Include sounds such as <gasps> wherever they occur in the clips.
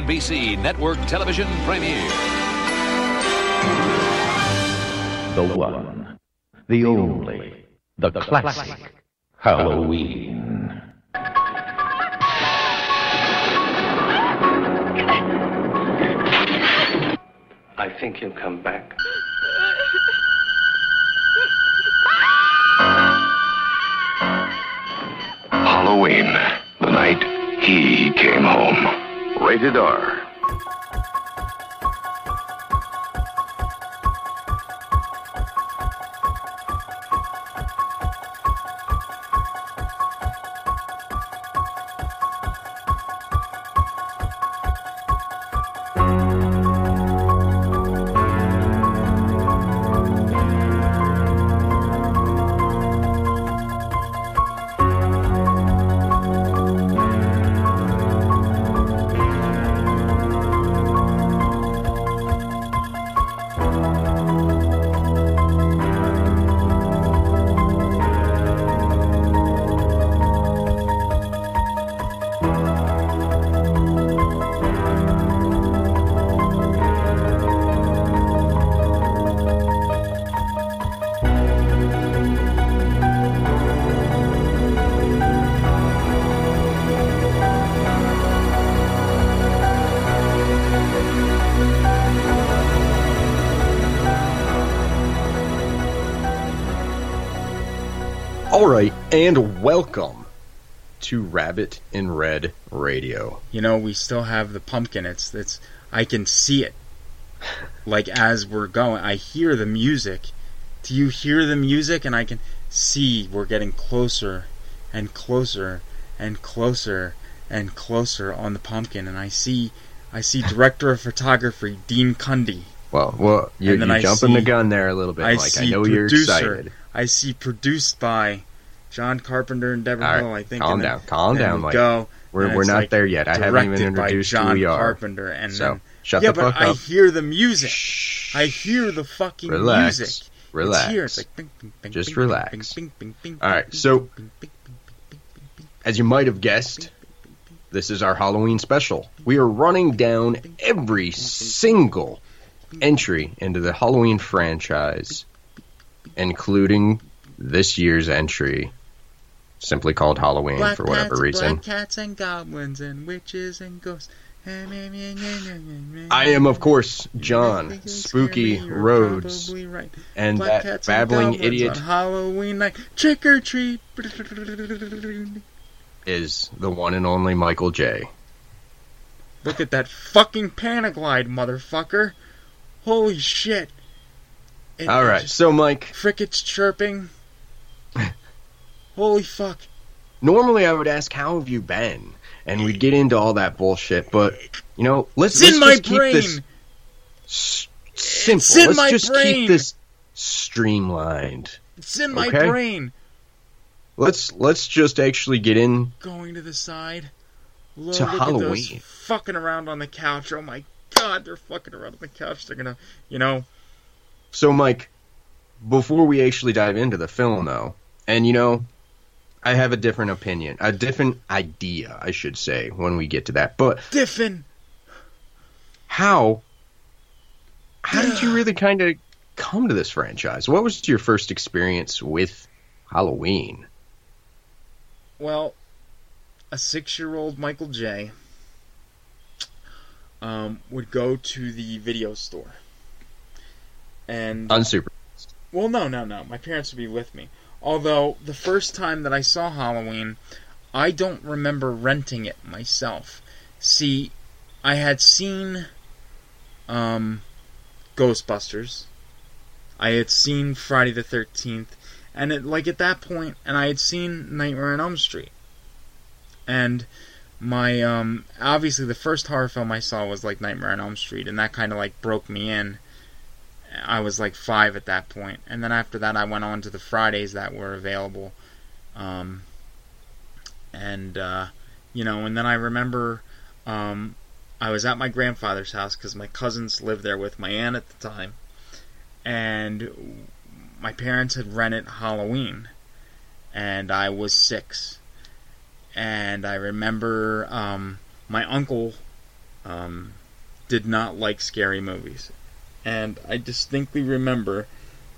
NBC network television premiere. The one, the only, the classic Halloween. I think he'll come back. Halloween, the night he came home. Rated R. and welcome to Rabbit in Red Radio. You know, we still have the pumpkin. It's it's I can see it. Like as we're going, I hear the music. Do you hear the music? And I can see we're getting closer and closer and closer and closer on the pumpkin. And I see I see director of photography Dean Cundey. Well, well, you're, you're I jumping the gun there a little bit, I Mike. I see know you're producer. excited. I see produced by John Carpenter and Deborah right, Hill. I think. calm and then- down, calm down, Mike. Go. We're we're not like there yet. I haven't even introduced John who we are. Carpenter, and so then, shut yeah, the fuck but I hear the music. I hear the fucking Relax. music. Relax. It's here. It's like bing, bing, bing, Just relax. All right, so- As you might have guessed, this is our Halloween special. We are running down every single entry into the Halloween franchise, including this year's entry, simply called Halloween Black for whatever cats, reason. Black cats and goblins and witches and ghosts. I am, of course, John Spooky Rhodes, Right. and Black that babbling and idiot Halloween night. Trick or treat. is the one and only Michael J. Look at that fucking Panaglide, motherfucker. Holy shit. And All right, just so Mike, Crickets chirping. Holy fuck. normally I would ask how have you been, and we'd get into all that bullshit, but you know, let's, It's let's my just keep brain. this s- simple. Let's my just brain. keep this streamlined. It's in my Okay. brain. Let's let's just actually get in. Going to the side. Look, To look Halloween. fucking around on the couch. Oh my god, they're fucking around on the couch. They're gonna, you know, So, Mike, before we actually dive into the film, though, and you know, I have a different opinion, a different idea, I should say, when we get to that. But Diffin. how how did you <sighs> really kind of come to this franchise? What was your first experience with Halloween? Well, a six-year-old Michael J. Um, would go to the video store, and Unsuper. well, no, no, no. My parents would be with me. Although the first time that I saw Halloween, I don't remember renting it myself. See, I had seen um, Ghostbusters. I had seen Friday the Thirteenth, and it, like at that point, and I had seen Nightmare on Elm Street. And my um, obviously the first horror film I saw was like Nightmare on Elm Street, and that kind of like broke me in. I was like five at that point, and then after that, I went on to the Fridays that were available, um, and uh, you know, and then I remember um, I was at my grandfather's house because my cousins lived there with my aunt at the time, and my parents had rented Halloween, and I was six, and I remember um, my uncle um, did not like scary movies, and I distinctly remember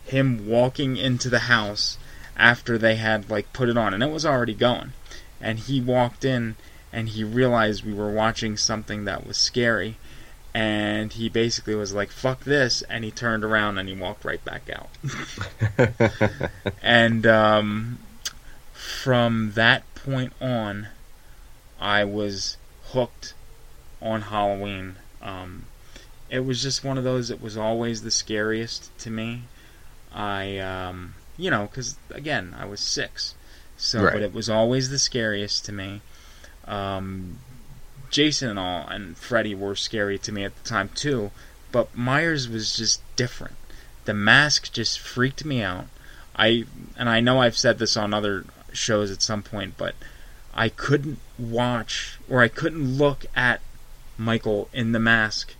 him walking into the house after they had like put it on, and it was already going, and he walked in and he realized we were watching something that was scary and he basically was like fuck this and he turned around and he walked right back out. <laughs> And um, from that point on i was hooked on halloween um, it was just one of those that was always the scariest to me i um, you know because again i was six so Right. but it was always the scariest to me um, Jason and all and Freddy were scary to me at the time too, but Myers was just different. The mask just freaked me out. I and I know I've said this on other shows at some point, but I couldn't watch or I couldn't look at Michael in the mask,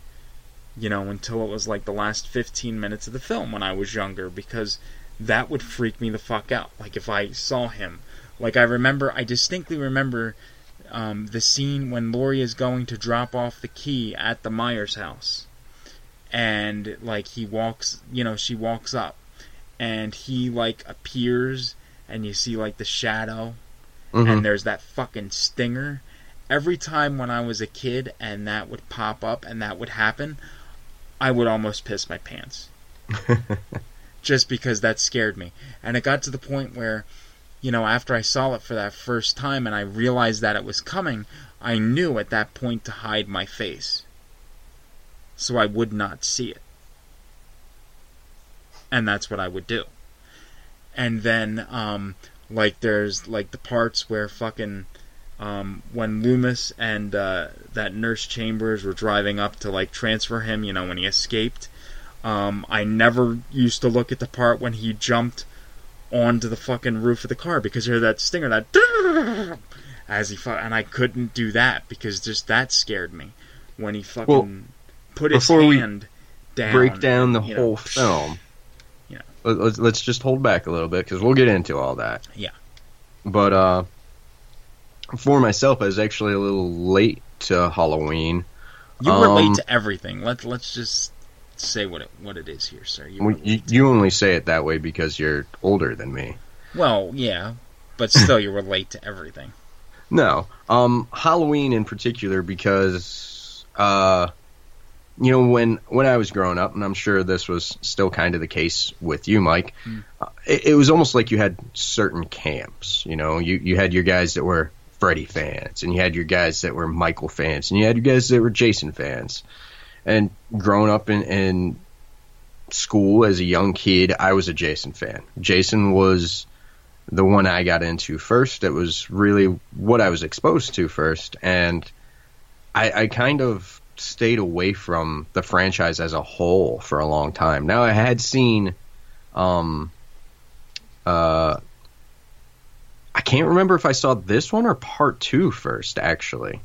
you know, until it was like the last 15 minutes of the film when I was younger because that would freak me the fuck out. Like if I saw him, like I remember, I distinctly remember um, the scene when Laurie is going to drop off the key at the Myers house, and like he walks, you know, she walks up, and he like appears, and you see like the shadow, and there's that fucking stinger. Every time when I was a kid and that would pop up and that would happen, I would almost piss my pants. <laughs> Just because that scared me. And it got to the point where you know, after I saw it for that first time and I realized that it was coming, I knew at that point to hide my face. So I would not see it. And that's what I would do. And then, um, like, there's, like, the parts where fucking, um, when Loomis and, uh, that nurse Chambers were driving up to, like, transfer him, you know, when he escaped, um, I never used to look at the part when he jumped onto the fucking roof of the car because you hear that stinger that <laughs> as he fu- and I couldn't do that because just that scared me when he fucking Well, put his before we hand down break down the you whole know, film. Yeah. Let- Let's, let's just hold back a little bit because we'll get into all that. Yeah. But uh, for myself, I was actually a little late to Halloween. You were Um, late to everything. Let let's just say what it what it is here, sir. You Well, you, you only say it that way because you're older than me. well, yeah, but still, you were late to everything. No, um, Halloween in particular because, uh, you know, when when I was growing up, and I'm sure this was still kind of the case with you, Mike. Uh, it, it was almost like you had certain camps. You know, you you had your guys that were Freddy fans, and you had your guys that were Michael fans, and you had your guys that were Jason fans. And growing up in, in school as a young kid, I was a Jason fan. Jason was the one I got into first. It was really what I was exposed to first, and I, I kind of stayed away from the franchise as a whole for a long time. Now I had seen, um, uh, can't remember if I saw this one or part two first, actually.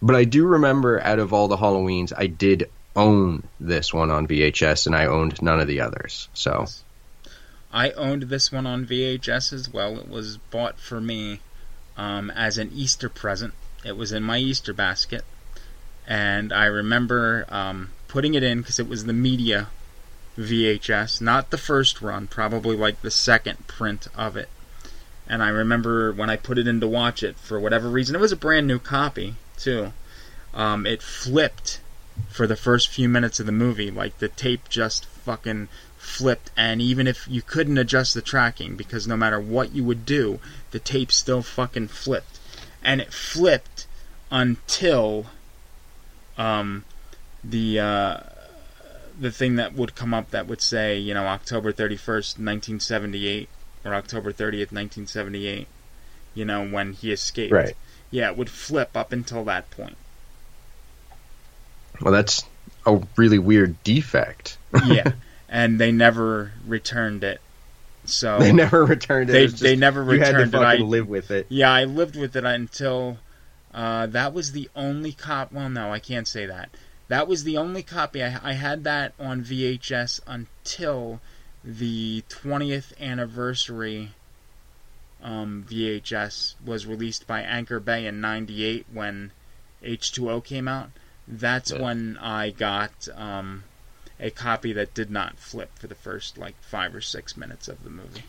But I do remember out of all the Halloweens, I did own this one on VHS, and I owned none of the others. So I owned this one on VHS as well. It was bought for me um, as an Easter present. It was in my Easter basket, and I remember um, putting it in because it was the media VHS, not the first run, probably like the second print of it. And I remember when I put it in to watch it, for whatever reason, it was a brand new copy too. Um, it flipped for the first few minutes of the movie, like the tape just fucking flipped, and even if you couldn't adjust the tracking, because no matter what you would do, the tape still fucking flipped, and it flipped until um, the uh, the thing that would come up that would say, you know, October 31st, 1978, or October 30th, 1978, you know, when he escaped. Right. Yeah, it would flip up until that point. Well, that's a really weird defect. Yeah. <laughs> and they never returned it. So They never returned it. They- It just- they never You had to returned it. I- live with it. Yeah, I lived with it until uh, that was the only cop. Well, no, I can't say that. That was the only copy I, I had that on VHS until the 20th anniversary um, VHS was released by Anchor Bay in '98 when H2O came out. That's Yeah. when I got um, a copy that did not flip for the first like five or six minutes of the movie.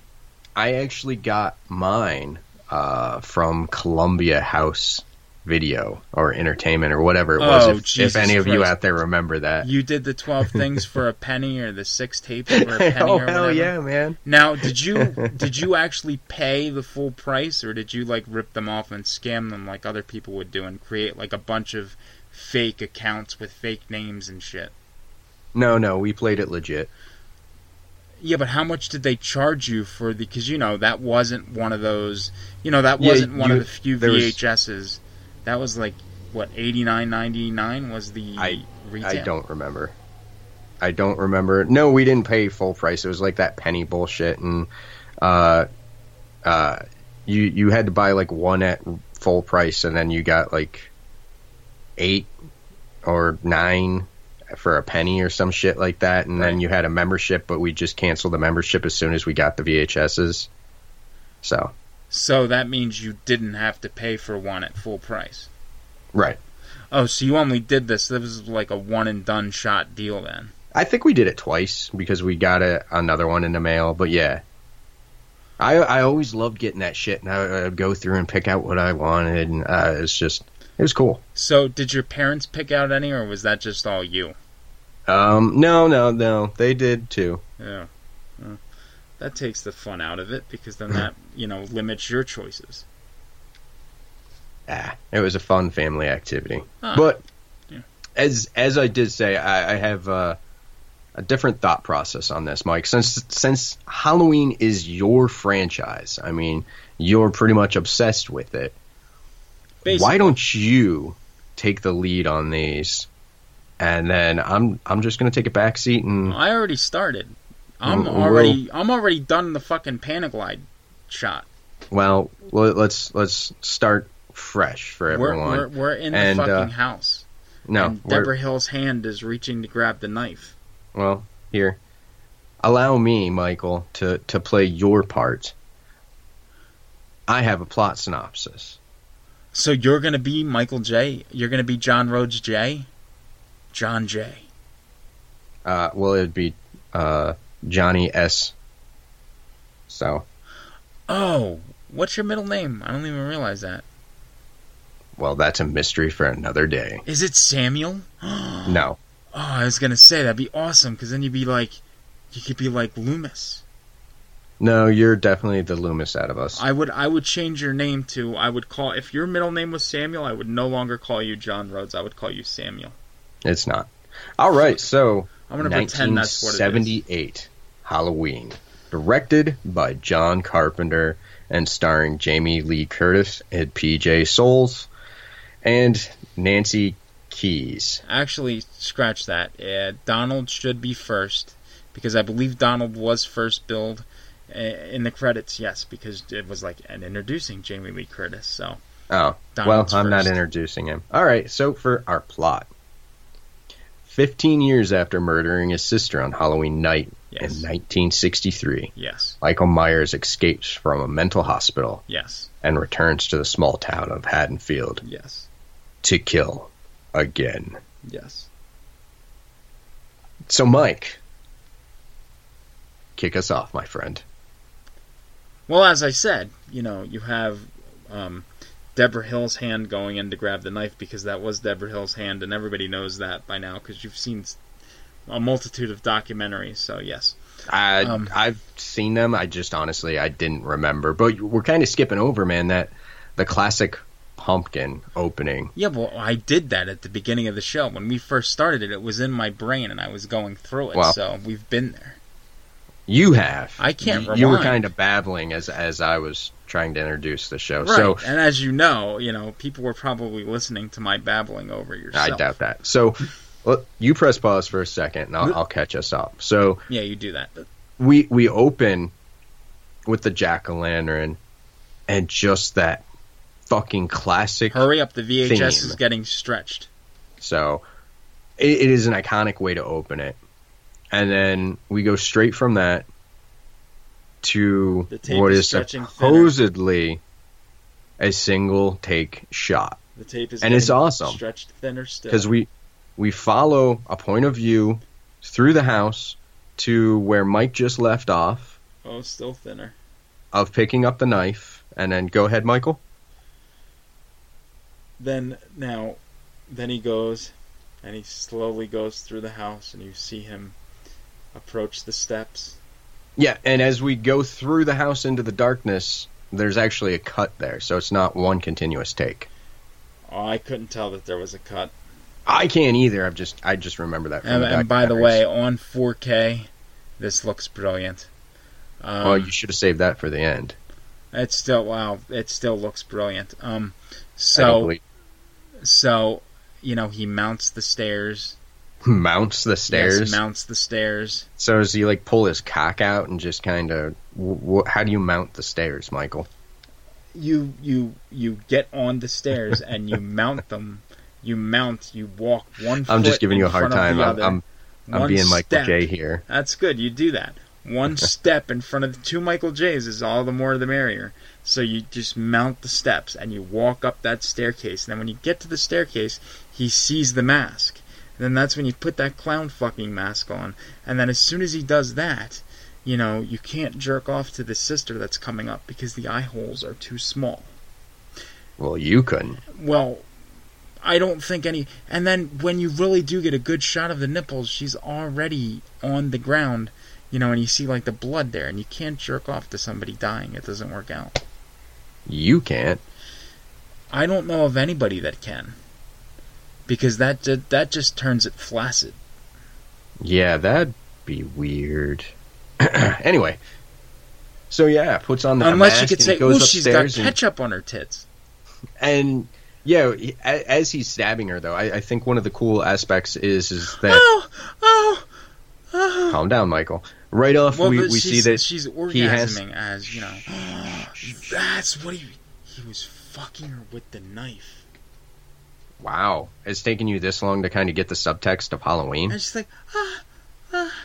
I actually got mine uh, from Columbia House Video or Entertainment or whatever it was. Oh, if, if any of you out there remember that. You did the 12 <laughs> things for a penny or the six tapes for a <laughs> oh, penny oh or hell yeah, man! Now, did you <laughs> did you actually pay the full price or did you like rip them off and scam them like other people would do and create like a bunch of fake accounts with fake names and shit? No, no, we played it legit. Yeah, but how much did they charge you for the cuz you know that wasn't one of those, you know that wasn't one you- of the few there was- VHSs. That was like what 89.99 was the I- retail. I don't remember. I don't remember. No, we didn't pay full price. It was like that penny bullshit, and uh, uh, you you had to buy like one at full price, and then you got like eight or nine for a penny or some shit like that, and then you had a membership, but we just canceled the membership as soon as we got the VHSs. So So that means you didn't have to pay for one at full price. right, Oh, so you only did this. This was like a one and done shot deal then. I think we did it twice because we got a, another one in the mail. But yeah, I I always loved getting that shit, and I would go through and pick out what I wanted, and uh, it's just it was cool. So did your parents pick out any, or was that just all you? Um, no, no, no, they did too. Yeah. Well, that takes the fun out of it because then that <laughs> you know limits your choices. Ah, it was a fun family activity. Ah, But yeah. as as I did say, I, I have uh, a different thought process on this, Mike. Since since Halloween is your franchise, I mean, you're pretty much obsessed with it. Basically. Why don't you take the lead on these? And then I'm I'm just gonna take a back seat and I already started. I'm Mm, already I'm already done the fucking Panaglide shot. well let's let's start fresh for We're, everyone. we're we're in And, the uh, fucking house. no, and Debra Hill's hand is reaching to grab the knife. Well, here. Allow me, Michael, to, to play your part. I have a plot synopsis. So you're gonna be Michael J. You're gonna be John Rhodes J. John J. Uh, well, it'd be uh, Johnny S. So, Oh, what's your middle name? I don't even realize that. well, that's a mystery for another day. Is it Samuel? <gasps> No. Oh, I was gonna say that'd be awesome because then you'd be like, you could be like Loomis. No, you're definitely the Loomis out of us. I would I would change your name to I would call if your middle name was Samuel, I would no longer call you John Rhodes. I would call you Samuel. It's not. All right, so I'm gonna pretend that's what it is. 1978 Halloween, directed by John Carpenter and starring Jamie Lee Curtis and P.J. Soles and Nancy Keys. Actually, scratch that. Uh, Donald should be first because I believe Donald was first billed uh, in the credits. Yes, because it was like an introducing Jamie Lee Curtis. So Oh, Donald's well, I'm not introducing him. All right, so for our plot. 15 years after murdering his sister on Halloween night Yes. in 1963, yes, Michael Myers escapes from a mental hospital yes, and returns to the small town of Haddonfield yes, to kill again. yes. So, Mike, kick us off, my friend. Well, as I said, you know, you have um, Debra Hill's hand going in to grab the knife because that was Debra Hill's hand, and everybody knows that by now because you've seen a multitude of documentaries. So yes, I, Um, I've seen them. I just honestly I didn't remember. But we're kind of skipping over, man. That the classic pumpkin opening. Yeah, well, I did that at the beginning of the show when we first started it. It was in my brain, and I was going through it. Wow. So we've been there. You have. I can't You, you were kind of babbling as as I was trying to introduce the show. Right. So and as you know, you know, people were probably listening to my babbling over yourself. I doubt that. So well, you press pause for a second, and I'll, I'll catch us up. So Yeah, you do that. we we open with the jack o' lantern, and just that fucking classic. Hurry up, the VHS Theme. is getting stretched. So it, it is an iconic way to open it, and then we go straight from that to what is is stretching thinner. supposedly a single take shot. The tape is And it's awesome. Stretched thinner still. because we we follow a point of view through the house to where Mike just left off oh, still thinner. of picking up the knife, and then go ahead, Michael. Then now, then he goes, and he slowly goes through the house, and you see him approach the steps. Yeah, and as we go through the house into the darkness, there's actually a cut there, so it's not one continuous take. Oh, I couldn't tell that there was a cut. I can't either. I'm just I just remember that. From And, the and by the way, on 4K, this looks brilliant. Um, well, you should have saved that for the end. It's still wow. It still looks brilliant. Um, I don't so so you know he mounts the stairs. Mounts the stairs. Yes, mounts the stairs. so does he like pull his cock out and just kind of? W- how do you mount the stairs, Michael? You you you get on the stairs and you <laughs> mount them. You mount. You walk one. I'm just giving you a hard time. I'm. I'm, I'm being Michael. J here. That's good. You do that. One <laughs> step in front of the two Michael J's is all the more the merrier. So you just mount the steps and you walk up that staircase. And then when you get to the staircase, he sees the mask. Then that's when you put that clown fucking mask on. And then as soon as he does that, you know, you can't jerk off to the sister that's coming up because the eye holes are too small. Well, you couldn't. Well, I don't think any. And then when you really do get a good shot of the nipples, she's already on the ground, you know, and you see like the blood there, and you can't jerk off to somebody dying. It doesn't work out. You can't. I don't know of anybody that can, because that that just turns it flaccid. Yeah, that'd be weird. <clears throat> anyway, so yeah, puts on the Unless you mask could and say, "Oh, she's got upstairs and- on her tits." And yeah, as he's stabbing her, though, I, I think one of the cool aspects is is that Oh, oh, oh. calm down, Michael. Right off, Well, we, we see that she's he has orgasming as you know. That's what he he was fucking her with the knife. Wow, it's taken you this long to kind of get the subtext of Halloween. And she's like, ah, ah.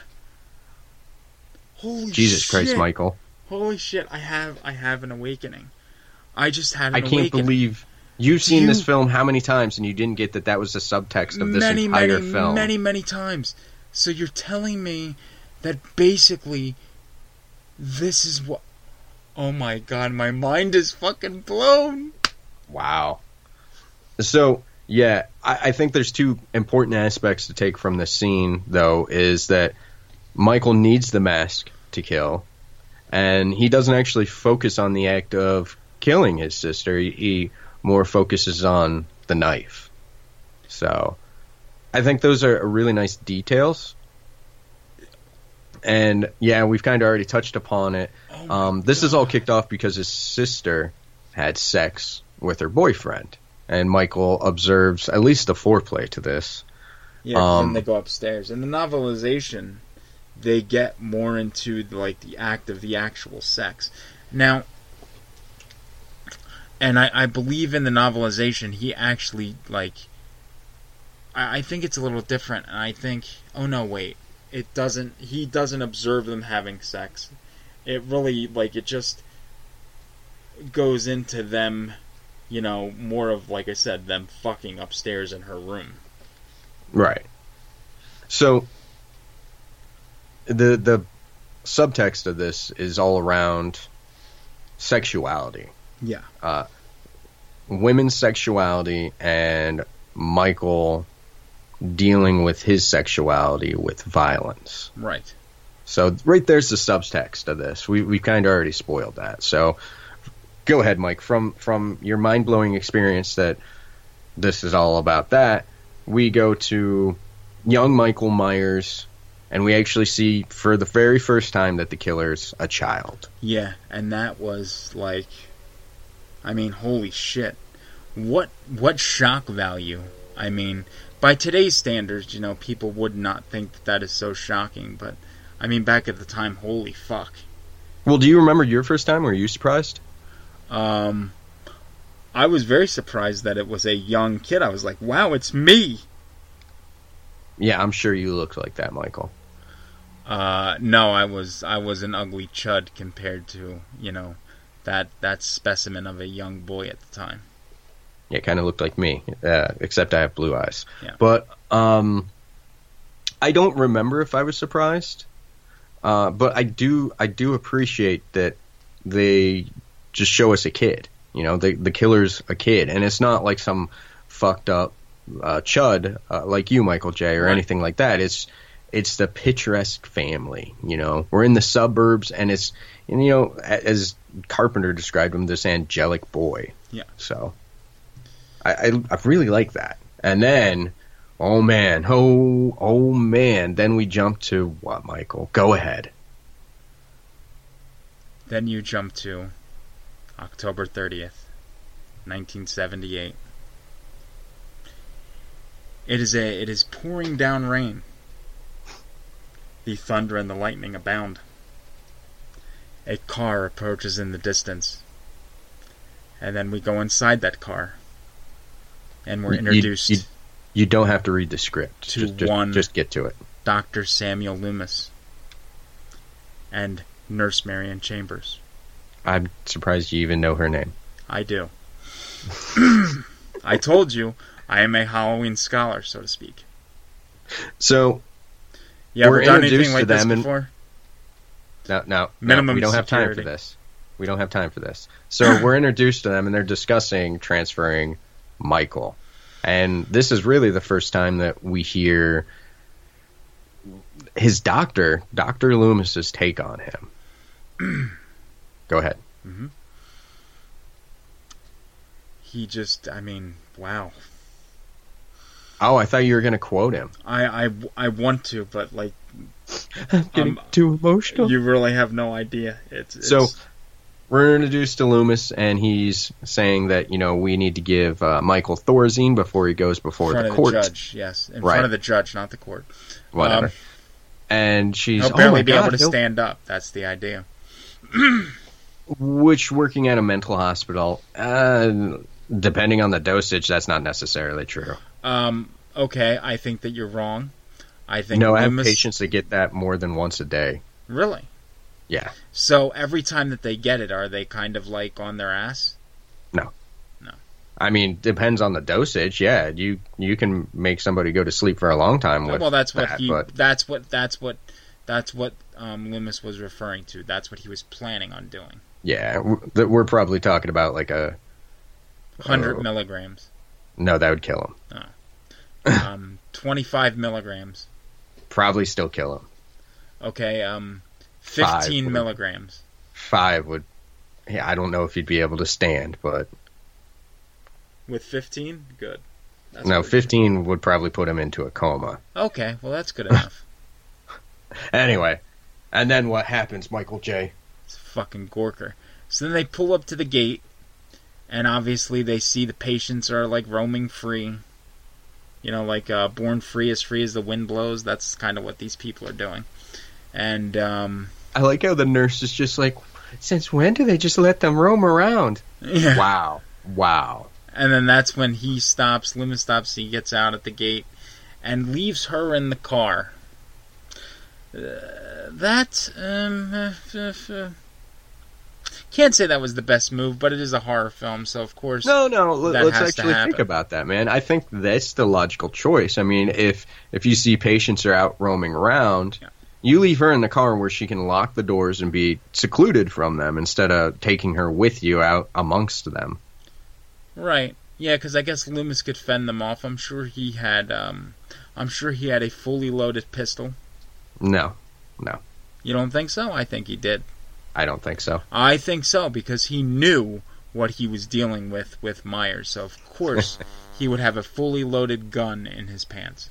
Holy Jesus Christ. Michael! Holy shit, I have I have an awakening. I just had an I can't awakening. believe you've seen You- this film how many times and you didn't get that that was the subtext of this many, entire many, film. many, many times. So you're telling me that basically this is what Oh my god, my mind is fucking blown. Wow. So yeah, I, I think there's two important aspects to take from this scene, though, is that Michael needs the mask to kill, and he doesn't actually focus on the act of killing his sister. He, he more focuses on the knife. So, I think those are really nice details. And yeah, we've kind of already touched upon it. Oh Um, this is all kicked off because his sister had sex with her boyfriend, and Michael observes at least a foreplay to this. Yeah, Um, then they go upstairs. In the novelization, they get more into the, like the act of the actual sex. Now, and I, I believe in the novelization, he actually like. I, I think it's a little different, and I think. Oh no, wait, it doesn't. He doesn't observe them having sex. It really like it just goes into them. You know, more of like I said, them fucking upstairs in her room. Right. So the the subtext of this is all around sexuality. Yeah. Uh, women's sexuality and Michael dealing with his sexuality with violence. Right. So right there's the subtext of this. We we kind of already spoiled that. So go ahead, Mike. From from your mind blowing experience that this is all about that, we go to young Michael Myers, and we actually see for the very first time that the killer's a child. Yeah, and that was like, I mean, holy shit! What what shock value? I mean, by today's standards, you know, people would not think that that is so shocking, but I mean, back at the time, holy fuck. Well, do you remember your first time? Were you surprised? Um, I was very surprised that it was a young kid. I was like, wow, it's me. Yeah, I'm sure you looked like that, Michael. Uh, no, I was I was an ugly chud compared to you know that that specimen of a young boy at the time. Yeah, kind of looked like me, uh, except I have blue eyes. Yeah. But um, I don't remember if I was surprised. Uh, but I do I do appreciate that they just show us a kid. You know, the the killer's a kid, and it's not like some fucked up uh, chud uh, like you, Michael J, or Right. anything like that. It's it's the picturesque family. You know, we're in the suburbs, and it's and, you know as Carpenter described him, this angelic boy. Yeah. So I, I I really like that. And then, oh man, oh oh man, then we jump to what, Michael? Go ahead. Then you jump to October 30th, 1978. It is a it is pouring down rain. The thunder and the lightning abound. A car approaches in the distance. And then we go inside that car. And we're You- you- introduced You, you don't have to read the script. To just, just, one- just get to it. Dr. Samuel Loomis and Nurse Marion Chambers. I'm surprised you even know her name. I do. <clears throat> I told you I am a Halloween scholar, so to speak. So You ever We're done introduced anything to like this them and- before? no, no, no, Minimum we don't have time for this. We don't have time for this. So <clears throat> we're introduced to them, and they're discussing transferring Michael. And this is really the first time that we hear his doctor, Doctor Loomis's take on him. <clears throat> Go ahead. He just, I mean, wow. Oh, I thought you were going to quote him. I, I, I want to, but like, <laughs> Getting Um, too emotional. you really have no idea. It's, it's So we're introduced to Loomis, and he's saying that you know we need to give uh, Michael Thorazine before he goes in before front the of court. the judge, yes, in Right. front of the judge, not the court. Whatever. Um, and she's He'll oh barely my be god, able to he'll- stand up. That's the idea. <clears throat> which working at a mental hospital, uh, depending on the dosage, that's not necessarily true. Um, okay, I think that you're wrong. I think No, I have Loomis, patients that get that more than once a day. Really? Yeah, So every time that they get it, are they kind of like on their ass? No. No. I mean, depends on the dosage. Yeah, you you can make somebody go to sleep for a long time with well, that's what that, he. but That's what. That's what. That's what um, Loomis was referring to. That's what he was planning on doing. Yeah, w- that we're probably talking about like a Hundred milligrams. no, that would kill him. <laughs> Um, Twenty-five milligrams. Probably still kill him. Okay. Um, Five fifteen would- milligrams. Five would. Yeah, I don't know if you'd be able to stand, but With fifteen, good. That's no, fifteen would probably put him into a coma. Okay, well that's good enough. <laughs> Anyway, and then what happens, Michael J? It's a fucking Gorker. So then they pull up to the gate, and obviously they see the patients are like roaming free. You know, like uh, born free as free as the wind blows. That's kind of what these people are doing. And um, I like how the nurse is just like, since when do they just let them roam around? yeah. Wow, wow. And then that's when he stops. Loomis stops. He gets out at the gate and leaves her in the car. Uh, that um, uh, f- f- can't say that was the best move, but it is a horror film, so of course. No, no. Let's actually think about that, man. I think that's the logical choice. I mean, if if you see patients are out roaming around, Yeah. you leave her in the car where she can lock the doors and be secluded from them instead of taking her with you out amongst them. Right. Yeah, because I guess Loomis could fend them off. I'm sure he had. Um, I'm sure he had a fully loaded pistol. No, no. You don't think so? I think he did. I don't think so. I think so because he knew what he was dealing with with Myers. So of course <laughs> he would have a fully loaded gun in his pants.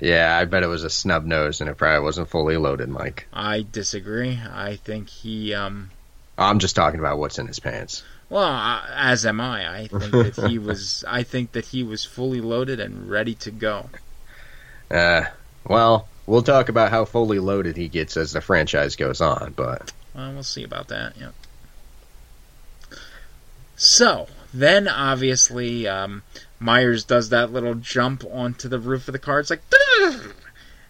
Yeah, I bet it was a snub nose and it probably wasn't fully loaded, Mike. I disagree. I think he um I'm just talking about what's in his pants. well, as am I. I think that <laughs> he was I think that he was fully loaded and ready to go. Uh, well, we'll talk about how fully loaded he gets as the franchise goes on, but Well, we'll see about that. Yep. So then, obviously, um, Myers does that little jump onto the roof of the car. It's like,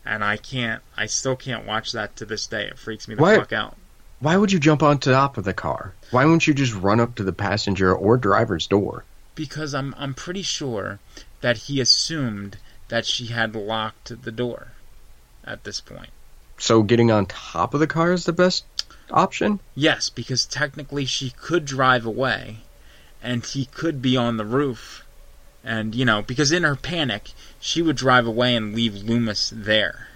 and I can't. I still can't watch that to this day. It freaks me the Why- fuck out. why would you jump on top of the car? Why wouldn't you just run up to the passenger or driver's door? Because I'm I'm pretty sure that he assumed that she had locked the door at this point. So getting on top of the car is the best option? Yes, because technically she could drive away, and he could be on the roof, and you know, because in her panic, she would drive away and leave Loomis there.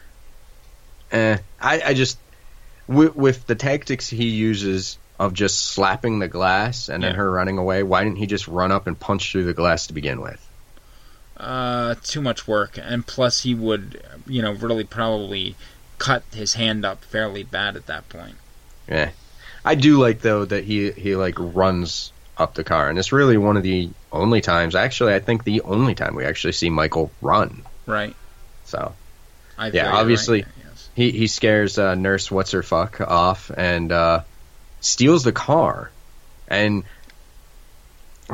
Eh, I, I just with, with the tactics he uses of just slapping the glass and then her running away. Why didn't he just run up and punch through the glass to begin with? Uh, too much work, and plus he would, you know, really probably cut his hand up fairly bad at that point. Yeah, I do like though that he he like runs up the car, and it's really one of the only times. Actually, I think the only time we actually see Michael run. Right? So I Yeah, obviously- right yes. he he scares uh, Nurse What's Her Fuck off and uh, steals the car, and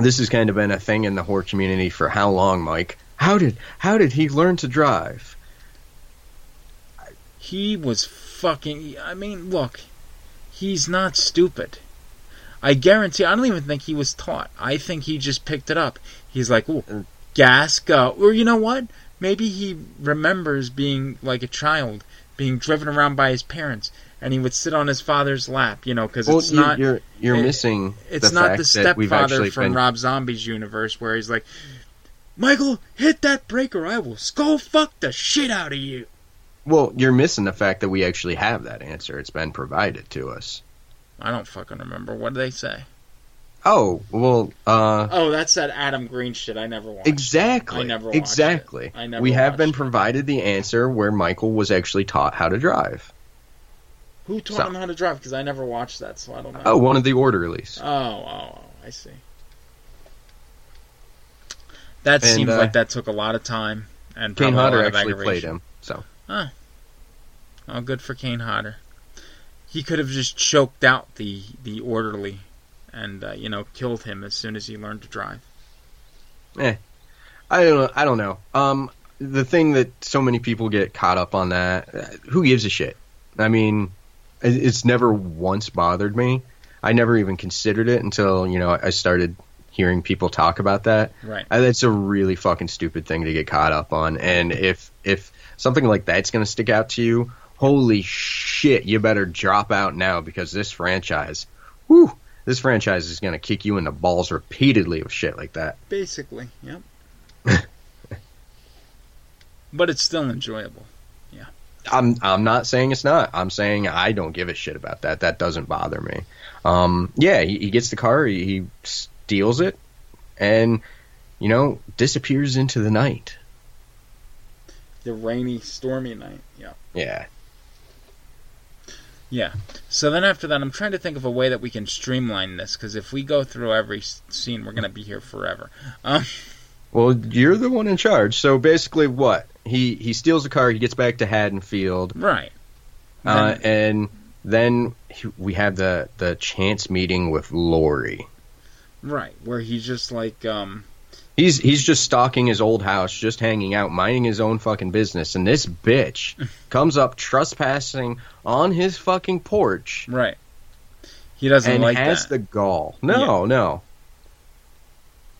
this has kind of been a thing in the horror community for how long, Mike? How did how did he learn to drive? He was fucking. I mean, look, he's not stupid. I guarantee. I don't even think he was taught. I think he just picked it up. He's like, "Ooh, mm. gas go," or you know what? Maybe he remembers being like a child, being driven around by his parents, and he would sit on his father's lap. You know, because Well, it's you- not. you're you're it- missing. It's the not the stepfather from been, Rob Zombie's universe where he's like, Michael, hit that brake or I will skull fuck the shit out of you. Well, you're missing the fact that we actually have that answer. It's been provided to us. I don't fucking remember. What did they say? Oh well, uh, Oh, that's that Adam Green shit I never watched. exactly, I never watched exactly. it. I never we have been it. provided the answer where Michael was actually taught how to drive. Who taught So- him how to drive? Because I never watched that, so I don't know. Oh, one of the orderlies. oh, oh, oh, I see. That And, seems uh, like that took a lot of time and Kane Hodder actually played him. So Huh. Oh, good for Kane Hodder. He could have just choked out the the orderly, and uh, you know killed him as soon as he learned to drive. Eh, I don't know. I don't know. Um, the thing that so many people get caught up on that, uh, who gives a shit? I mean, it's never once bothered me. I never even considered it until you know I started hearing people talk about that. Right. That's a really fucking stupid thing to get caught up on. And if if something like that's gonna stick out to you, holy shit, you better drop out now because this franchise, whew, this franchise is gonna kick you in the balls repeatedly with shit like that. Basically, yep. <laughs> but it's still enjoyable. I'm I'm not saying it's not. I'm saying I don't give a shit about that. That doesn't bother me. Um, yeah, he, he gets the car, he, he steals it, and you know disappears into the night. The rainy, stormy night. Yeah. Yeah. Yeah. So then after that, I'm trying to think of a way that we can streamline this because if we go through every scene, we're gonna be here forever. Um, Well, you're the one in charge. So basically, what he he steals the car, he gets back to Haddonfield, right. uh, and then he, we have the the chance meeting with Laurie. Right. Where he's just like, um, He's he's just stalking his old house, just hanging out, minding his own fucking business, and this bitch <laughs> comes up trespassing on his fucking porch right. He doesn't and like has that. the gall. No, no.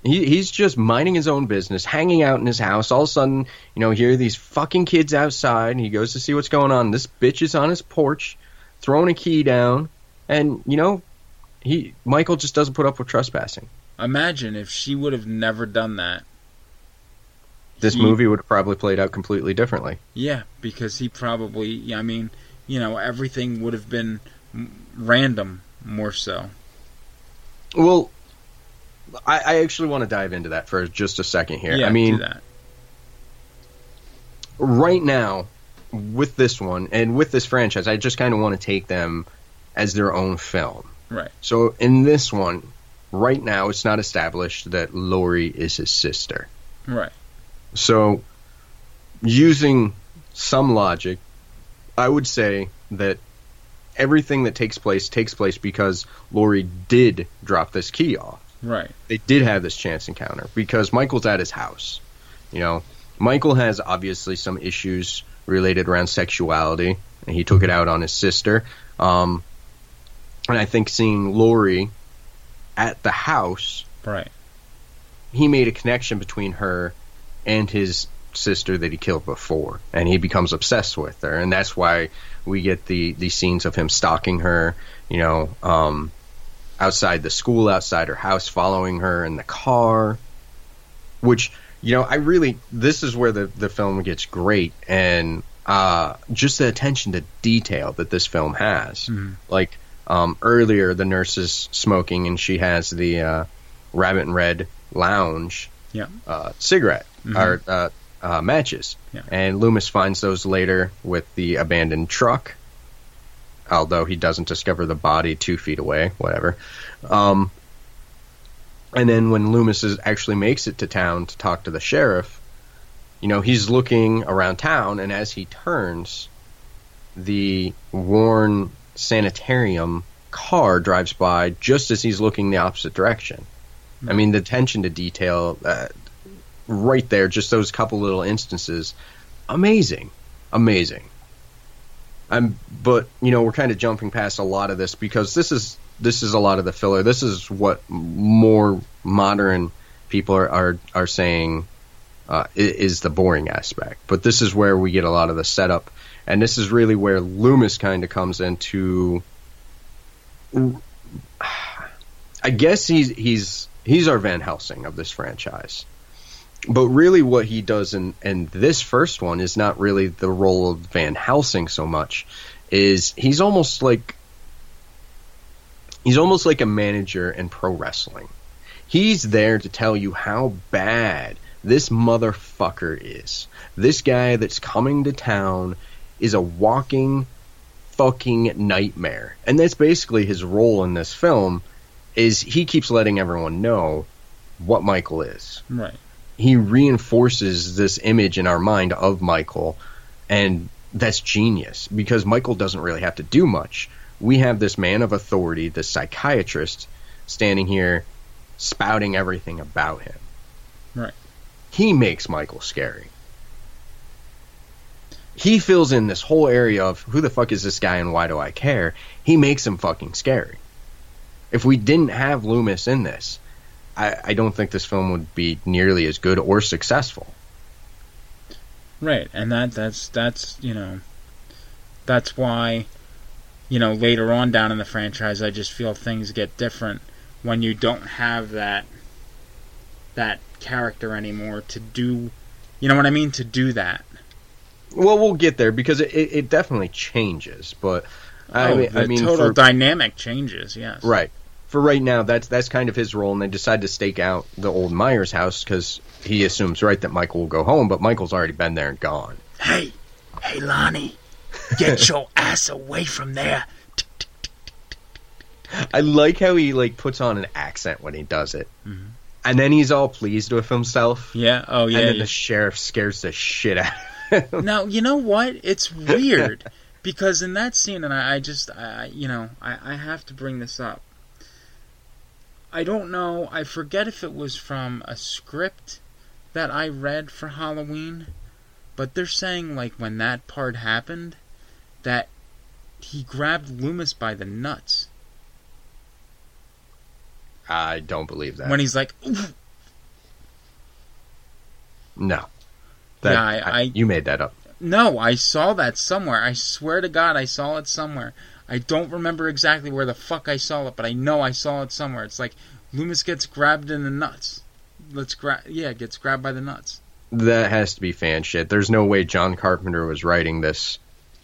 He he's just minding his own business, hanging out in his house. All of a sudden, you know, here are these fucking kids outside, and he goes to see what's going on. This bitch is on his porch, throwing a key down, and you know, he Michael just doesn't put up with trespassing. Imagine if she would have never done that. this He- movie would have probably played out completely differently. Yeah, because he probably. I mean, you know, everything would have been random more so. Well, I, I actually want to dive into that for just a second here. Yeah, I mean, do that. right now with this one and with this franchise, I just kind of want to take them as their own film. Right. So in this one, right now, it's not established that Laurie is his sister. Right. So, using some logic, I would say that everything that takes place takes place because Laurie did drop this key off. Right. They did have this chance encounter because Michael's at his house. You know, Michael has obviously some issues related around sexuality, and he took it out on his sister. Um, and I think seeing Laurie at the house Right. he made a connection between her and his sister that he killed before, and he becomes obsessed with her, and that's why we get the the scenes of him stalking her, you know, um, outside the school, outside her house, following her in the car, which you know, I really this is where the the film gets great, and uh, just the attention to detail that this film has, like. Um, earlier, the nurse is smoking, and she has the uh, Rabbit in Red Lounge Yeah. uh, cigarette or uh, uh, matches. Yeah. And Loomis finds those later with the abandoned truck, although he doesn't discover the body two feet away, whatever. Um, and then when Loomis is, actually makes it to town to talk to the sheriff, you know, he's looking around town, and as he turns, the Warren sanitarium car drives by just as he's looking the opposite direction. I mean, the attention to detail, uh, right there, just those couple little instances, amazing, amazing. I'm, but you know, we're kind of jumping past a lot of this because this is this is a lot of the filler. This is what more modern people are are, are saying uh, is the boring aspect. But this is where we get a lot of the setup, and this is really where Loomis kind of comes into. I guess he's he's he's our Van Helsing of this franchise. But really, what he does in, in this first one is not really the role of Van Helsing so much. Is he's almost like he's almost like a manager in pro wrestling. He's there to tell you how bad this motherfucker is. This guy that's coming to town is a walking fucking nightmare. And that's basically his role in this film is he keeps letting everyone know what Michael is. Right. He reinforces this image in our mind of Michael and that's genius because Michael doesn't really have to do much. We have this man of authority, this psychiatrist standing here spouting everything about him. Right. He makes Michael scary. He fills in this whole area of who the fuck is this guy and why do I care? He makes him fucking scary. If we didn't have Loomis in this, I, I don't think this film would be nearly as good or successful. Right, and that that's that's you know, that's why, you know, later on down in the franchise, I just feel things get different when you don't have that that character anymore to do, you know what I mean, to do that. Well, we'll get there because it, it, it definitely changes, but I oh, mean, the I mean, total for, dynamic changes. Yes. right for right now, that's that's kind of his role, and they decide to stake out the old Myers house because he assumes right that Michael will go home, but Michael's already been there and gone. Hey, hey, Lonnie, get your ass away from there. I like how he like puts on an accent when he does it, mm-hmm. and then he's all pleased with himself. Yeah. Oh yeah. and then yeah. the sheriff scares the shit out. of him. Now you know what? It's weird <laughs> because in that scene, and I, I just, I, you know, I, I have to bring this up. I don't know. I forget if it was from a script that I read for Halloween, but they're saying like when that part happened, that he grabbed Loomis by the nuts I don't believe that. when he's like, "Oof." no, that, Yeah, I- I- you made that up. No, I saw that somewhere. I swear to God, I saw it somewhere. I don't remember exactly where the fuck I saw it, but I know I saw it somewhere. It's like Loomis gets grabbed in the nuts. Let's grab, yeah, gets grabbed by the nuts. that has to be fan shit. There's no way John Carpenter was writing this.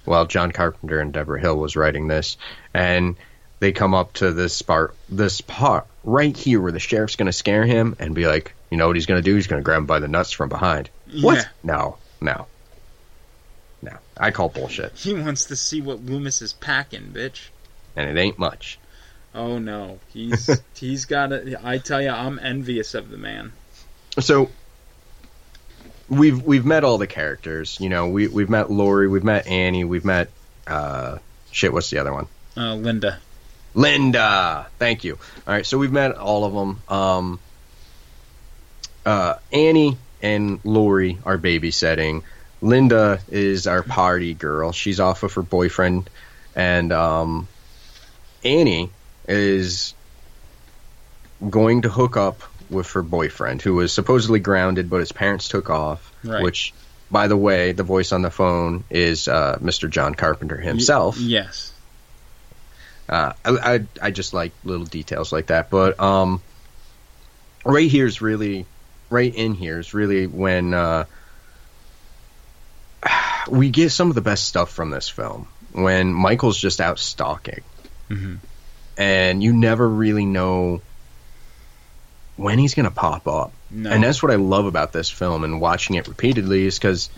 Well, John Carpenter and Debra Hill was writing this, and they come up to this part, this part right here where the sheriff's going to scare him and be like, you know what he's going to do? He's going to grab him by the nuts from behind. What? Yeah. No, no, no. I call bullshit, He wants to see what Loomis is packing, bitch. and it ain't much. Oh no, he's <laughs> he's got a. I tell you, I'm envious of the man. so we've we've met all the characters. You know, we we've met Laurie, we've met Annie, we've met uh shit. What's the other one? Uh, Linda. Linda. Thank you. All right, so we've met all of them. Um, uh, Annie and Laurie are babysitting. Linda is our party girl. She's off with her boyfriend, and um, Annie is going to hook up with her boyfriend, who was supposedly grounded, but his parents took off. Right. Which, by the way, the voice on the phone is uh, Mr. John Carpenter himself. Y- yes. Uh, I, I I just like little details like that. But um, right here is really, right in here is really when uh, we get some of the best stuff from this film. When Michael's just out stalking, Mhm. and you never really know when he's gonna pop up. No. And that's what I love about this film and watching it repeatedly is because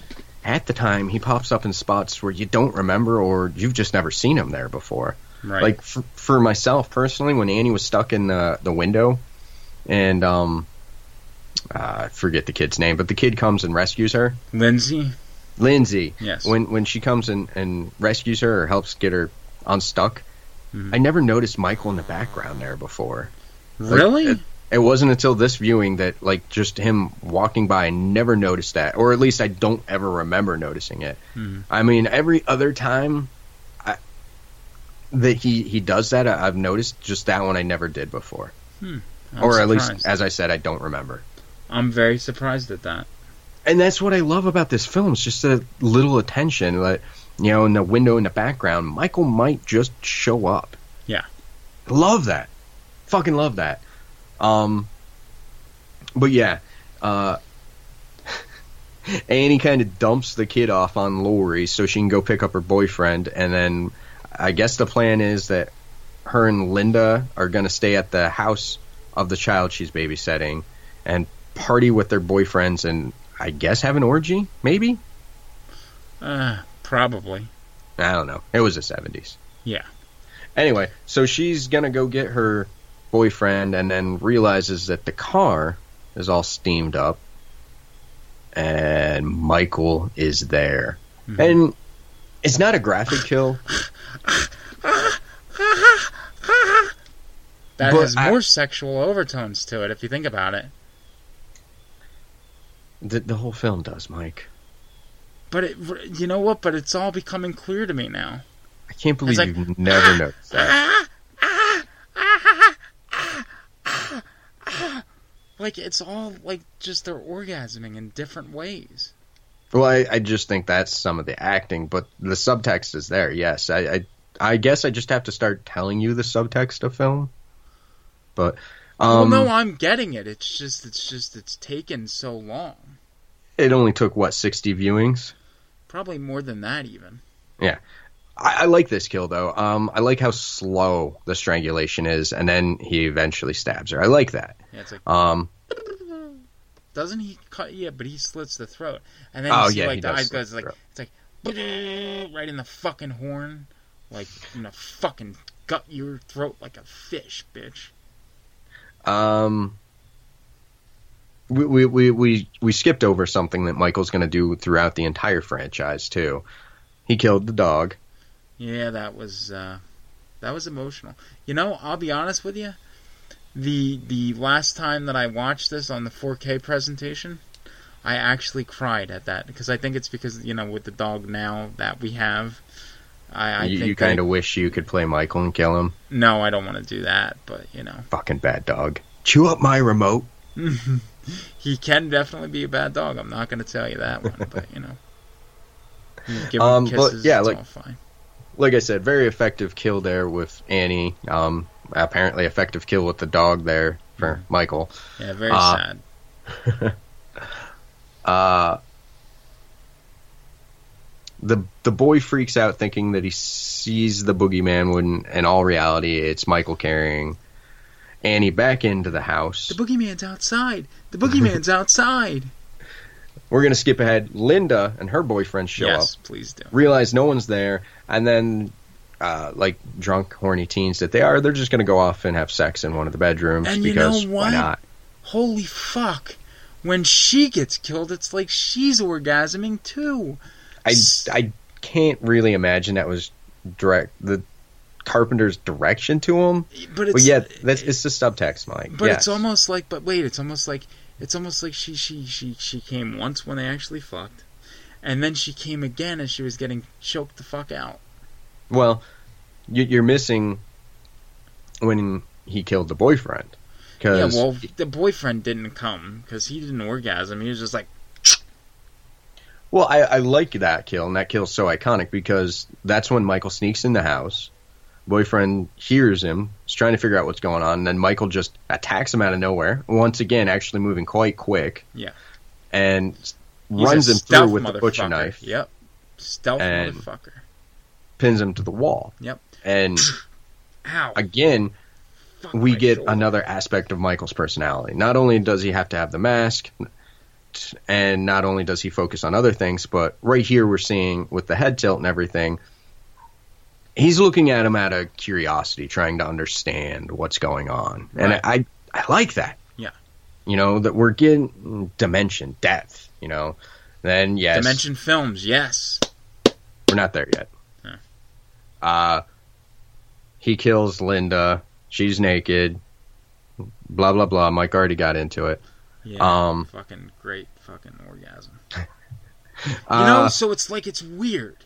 at the time he pops up in spots where you don't remember or you've just never seen him there before. Right. Like for, for myself personally, when Annie was stuck in the the window, and um, uh, I forget the kid's name, but the kid comes and rescues her. Lindsey. Lindsey. Yes. When when she comes and, and rescues her or helps get her unstuck, Mhm. I never noticed Michael in the background there before. Like, Really? it, it wasn't until this viewing that like just him walking by, I never noticed that, or at least I don't ever remember noticing it. Mhm. I mean, every other time I, that he he does that, I, I've noticed. Just that one, I never did before, I'm or at least, as I said, I don't remember. I'm very surprised at that. And that's what I love about this film. It's just a little attention, like you know, in the window in the background. Michael might just show up. Yeah. love that. Fucking love that. Um, but yeah, uh, <laughs> Annie kind of dumps the kid off on Laurie so she can go pick up her boyfriend, and then I guess the plan is that her and Linda are going to stay at the house of the child she's babysitting and party with their boyfriends and I guess have an orgy, maybe? Uh, probably. I don't know. It was the 70s. Yeah. Anyway, so she's going to go get her boyfriend and then realizes that the car is all steamed up and Michael is there. And it's not a graphic kill. That But has I- more sexual overtones to it if you think about it. The, the whole film does, Mike. But it, you know what? But it's all becoming clear to me now. I can't believe like- you've never ah, noticed that. Ah, ah, like it's all like just they're orgasming in different ways. Well, I, I just think that's some of the acting, but the subtext is there. Yes, I, I, I guess I just have to start telling you the subtext of film. But um, well, no, um, I'm getting it. It's just, it's just, it's taken so long. It only took what sixty viewings. Probably more than that, even. I, I like this kill though. Um, I like how slow the strangulation is, and then he eventually stabs her. I like that. Yeah, it's like, Um, doesn't he cut? Yeah, but he slits the throat, and then Oh, you see yeah, like he the eyes goes the like, throat. it's like, <laughs> right in the fucking horn, like you know, fucking gut your throat like a fish, bitch. Um, we we we we, we skipped over something that Michael's going to do throughout the entire franchise too. He killed the dog. Yeah, that was uh, that was emotional. You know, I'll be honest with you. The the last time that I watched this on the 4K presentation, I actually cried at that because I think it's because you know with the dog now that we have, I, I you you kind of wish you could play Michael and kill him. no, I don't want to do that, but you know Fucking bad dog. Chew up my remote. <laughs> he can definitely be a bad dog. I'm not going to tell you that one, but you know, <laughs> give him Um, but, kisses, yeah, it's like- all fine. Like I said, very effective kill there with Annie. Um, apparently effective kill with the dog there for Michael. Yeah, very uh, sad. <laughs> Uh, the the boy freaks out thinking that he sees the boogeyman when in all reality it's Michael carrying Annie back into the house. The boogeyman's outside. The boogeyman's <laughs> outside. We're gonna skip ahead. Linda and her boyfriend show yes, up, please do. realize no one's there, and then uh, like drunk, horny teens that they are, they're just gonna go off and have sex in one of the bedrooms And you because know why not? Holy fuck. When she gets killed, it's like she's orgasming too. I I can't really imagine that was direct the Carpenter's direction to him. But it's But yeah, that's it's the subtext, Mike. But yes. it's almost like but wait, it's almost like it's almost like she she she she came once when they actually fucked. And then she came again as she was getting choked the fuck out. well, you, you're missing when he killed the boyfriend. Yeah, Because well, the boyfriend didn't come because he didn't orgasm. He was just like, well, I, I like that kill, and that kill's so iconic because that's when Michael sneaks in the house. Boyfriend hears him, is trying to figure out what's going on, and then Michael just attacks him out of nowhere. Once again, actually moving quite quick, yeah, and he's runs him through with the butcher knife, Yep, stealth And- motherfucker. pins him to the wall. Yep. And <sniffs> Ow. again, Fuck we get another aspect of Michael's personality. Not only does he have to have the mask, and not only does he focus on other things, but right here we're seeing with the head tilt and everything, he's looking at him out of curiosity, trying to understand what's going on, and Right. I I like that. Yeah. you know that we're getting dimension, depth. You know, then yes, Dimension Films, yes. we're not there yet. Yeah. Uh, he kills Linda. She's naked. Blah blah blah. Mike already got into it. Yeah. Um, fucking great fucking orgasm. Uh, <laughs> You know, so it's like it's weird.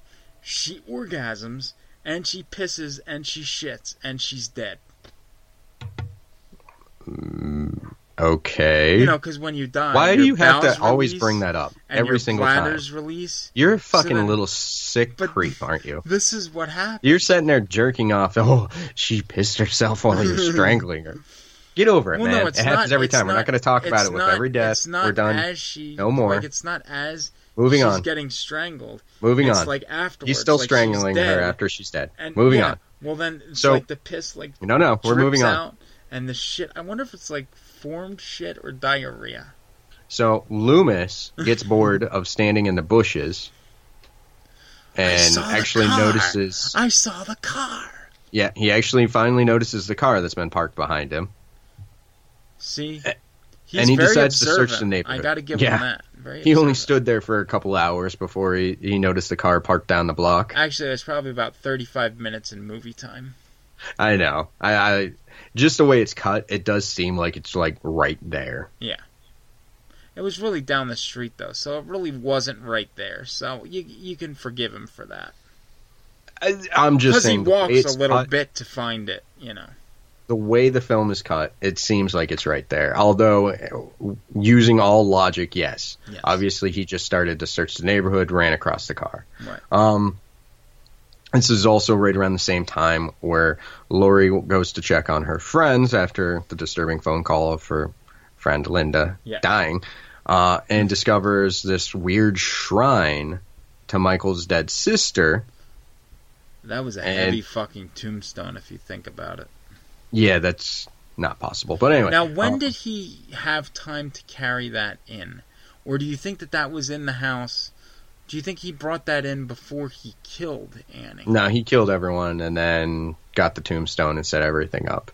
She orgasms and she pisses and she shits and she's dead. Mm, okay. You know, because when you die, Why do you have to always bring that up every single time? release. You're a fucking then- little sick creep, aren't you? This is what happens. You're sitting there jerking off. <laughs> Oh, she pissed herself while you're <laughs> strangling her. Get over it, well, man. no, it happens not, every time. We're not going to talk about it with not- every death. It's not We're done. As she, No more. Like it's not as Moving she's on. getting strangled. Moving it's on. like afterwards. He's still like she's strangling her after she's dead. And Moving yeah, on. Well, then it's So- like the piss like No, no, we're moving on. out, and the shit. I wonder if it's like formed shit or diarrhea. So Loomis gets bored of standing in the bushes and actually notices. I saw the car. Yeah, he actually finally notices the car that's been parked behind him. See, He's and he very decides to search observant. the neighborhood. I got to give Yeah. him that. Very He only stood there for a couple hours before he, he noticed the car parked down the block. Actually, it's probably about thirty-five minutes in movie time. I know. I, I just the way it's cut, it does seem like it's like right there. Yeah. It was really down the street though, so it really wasn't right there. So you you can forgive him for that I, I'm just because he saying way walks a little cut- bit to find it. You know. The way the film is cut, it seems like it's right there. Although, using all logic, yes. Yes. Obviously, he just started to search the neighborhood, ran across the car. Right. Um, this is also right around the same time where Laurie goes to check on her friends after the disturbing phone call of her friend Linda Yeah. dying, uh, and discovers this weird shrine to Michael's dead sister. That was a And- heavy fucking tombstone if you think about it. Yeah, that's not possible. But anyway, Now, when um, did he have time to carry that in? Or do you think that that was in the house? Do you think he brought that in before he killed Annie? No, he killed everyone and then got the tombstone and set everything up.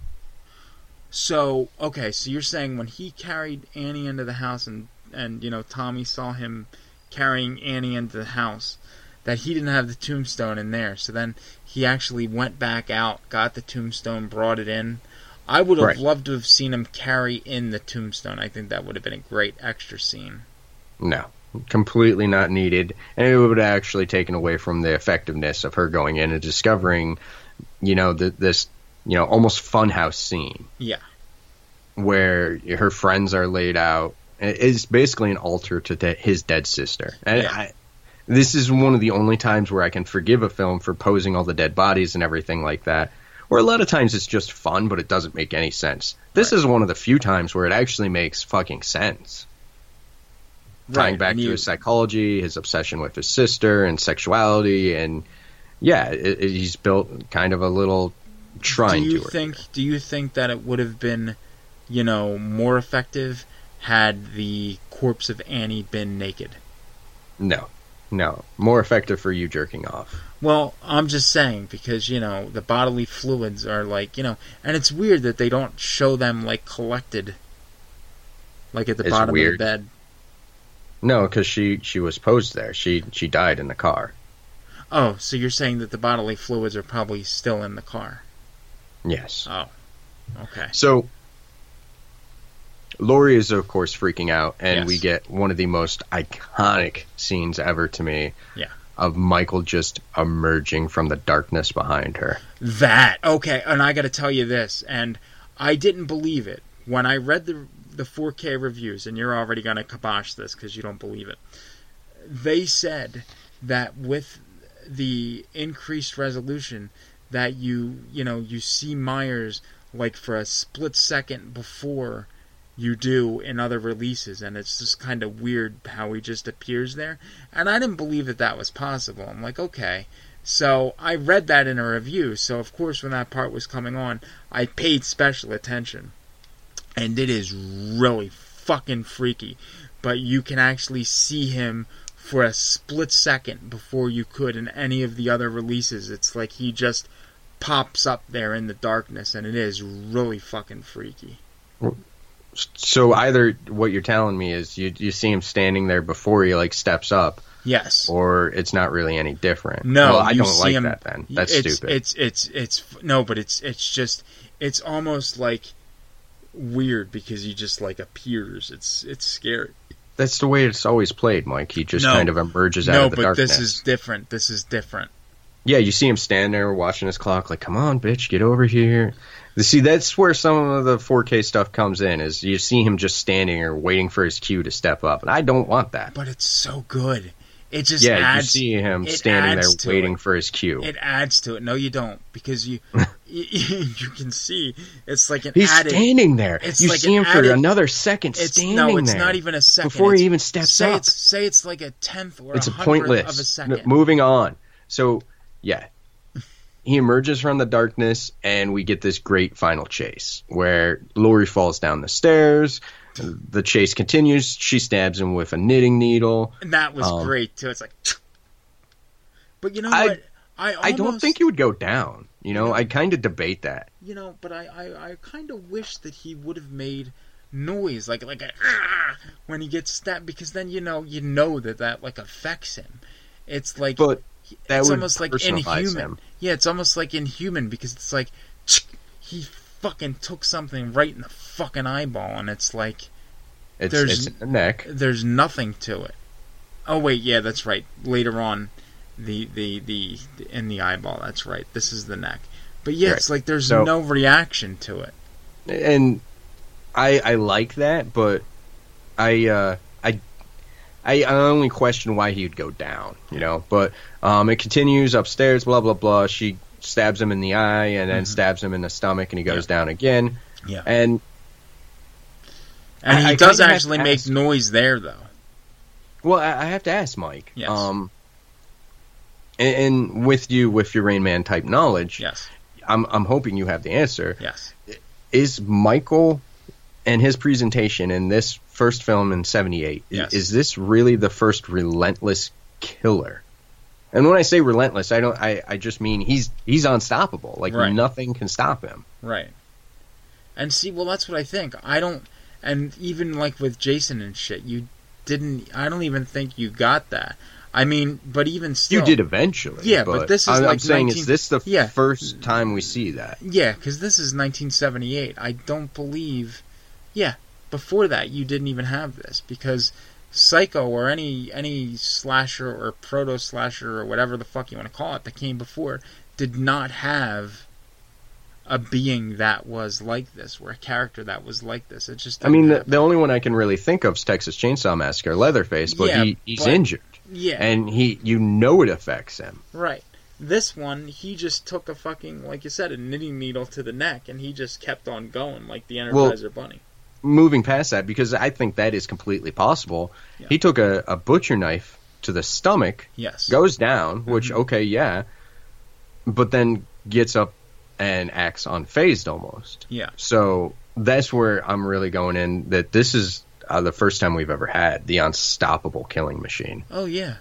So, okay, so you're saying when he carried Annie into the house and and you know Tommy saw him carrying Annie into the house that he didn't have the tombstone in there. So then he actually went back out, got the tombstone, brought it in. I would have Right. loved to have seen him carry in the tombstone. I think that would have been a great extra scene. No, completely not needed, and it would have actually taken away from the effectiveness of her going in and discovering, you know, the, this, you know, almost funhouse scene Yeah. where her friends are laid out. It is basically an altar to de- his dead sister, and Yeah. I, this is one of the only times where I can forgive a film for posing all the dead bodies and everything like that. Where a lot of times it's just fun, but it doesn't make any sense. This is one of the few times where it actually makes fucking sense. tying back and to his psychology, his obsession with his sister, and sexuality, and yeah, it, it- he's built kind of a little shrine do you think do you think that it would have been you know more effective had the corpse of annie been naked No, no, more effective for you jerking off. well i'm just saying because you know the bodily fluids are like you know and it's weird that they don't show them like collected like at the It's bottom weird. of the bed No, because she she was posed there. She she died in the car. oh so you're saying that the bodily fluids are probably still in the car Yes. oh okay So Laurie is of course freaking out, and Yes. we get one of the most iconic scenes ever to me. Yeah. Of Michael just emerging from the darkness behind her. That okay, and I got to tell you this, and I didn't believe it when I read the the 4K reviews, and you're already gonna kibosh this because you don't believe it. They said that with the increased resolution, that you you know you see Myers like for a split second before you do in other releases, and it's just kind of weird how he just appears there. And I didn't believe that that was possible. I'm like, okay. So I read that in a review. So of course, when that part was coming on, I paid special attention, and it is really fucking freaky. But you can actually see him for a split second before you could in any of the other releases. It's like he just pops up there in the darkness, and it is really fucking freaky. So either what you're telling me is you you see him standing there before he like steps up, Yes. or it's not really any different. No, well, I don't see like him- that. Then that's it's, stupid. It's it's it's no, but it's it's just it's almost like weird because he just like appears. It's it's scary. that's the way it's always played, Mike. He just No. kind of emerges out no, of the darkness. No, but this is different. This is different. Yeah, you see him stand there watching his clock, like, "Come on, bitch, get over here." You See, that's where some of the 4K stuff comes in. Is you see him just standing there waiting for his cue to step up, and I don't want that. But it's so good. It just yeah, adds. you see him standing there waiting it. for his cue. It adds to it. No, you don't, because you <laughs> you, you can see it's like an He's added. standing there. it's You like see him for another second It's standing no, it's there. not even a second before he even steps say up. It's, say it's like a tenth or it's a a pointless. of a No, second. moving on. So, yeah. He emerges from the darkness, and we get this great final chase where Laurie falls down the stairs. The chase continues. She stabs him with a knitting needle. And that was Um, great too. It's like, <tsk> but you know I- what? I I don't think he would go down. You know, You know- I kind of debate that. you know, but I I, I kind of wish that he would have made noise like like a "Ah," when he gets stabbed because then you know you know that that like affects him. It's like But that it's almost like inhuman. him. Yeah, it's almost like inhuman because it's like he fucking took something right in the fucking eyeball, and it's like It's, There's- it's the neck. there's nothing to it. Oh wait, yeah, that's right. Later on, the the the in the eyeball. That's right. This is the neck. But yeah, Right. it's like there's So- no reaction to it. and I I like that, but I uh, I I I only question why he'd go down, you know. But um, it continues upstairs, blah blah blah. She stabs him in the eye and then stabs him in the stomach, and he goes down again. Mm-hmm. Yeah. And And he I- I does kinda actually make ask- noise there, though. well, I, I have to ask Mike. Yes. Um, and, and with you, with your Rain Man type knowledge, Yes. I'm I'm hoping you have the answer. Yes. is Michael and his presentation in this first film in 78 Yes. is this really the first relentless killer and when i say relentless i don't i, I just mean he's he's unstoppable like Right. nothing can stop him Right. And see, well, that's what I think. I don't, and even like with Jason and shit, you didn't. I don't even think you got that. I mean, but even still, you did eventually Yeah, but this is I'm, I'm like saying 19 is this the Yeah. first time we see that Yeah, because this is 1978. I don't believe. Yeah, before that you didn't even have this because Psycho or any any slasher or proto slasher or whatever the fuck you want to call it that came before did not have a being that was like this or a character that was like this. It just i mean the, the only one i can really think of is texas chainsaw massacre leatherface but Yeah, he, he's but- injured yeah, and he you know it affects him right. This one, he just took a fucking, like you said, a knitting needle to the neck, and he just kept on going like the Well, Energizer Bunny. Moving past that because I think that is completely possible. Yeah. He took a, a butcher knife to the stomach, Yes. goes down, which Mm-hmm. okay, yeah, but then gets up and acts unfazed almost. Yeah. So that's where I'm really going in. That this is uh, the first time we've ever had the unstoppable killing machine. Oh yeah.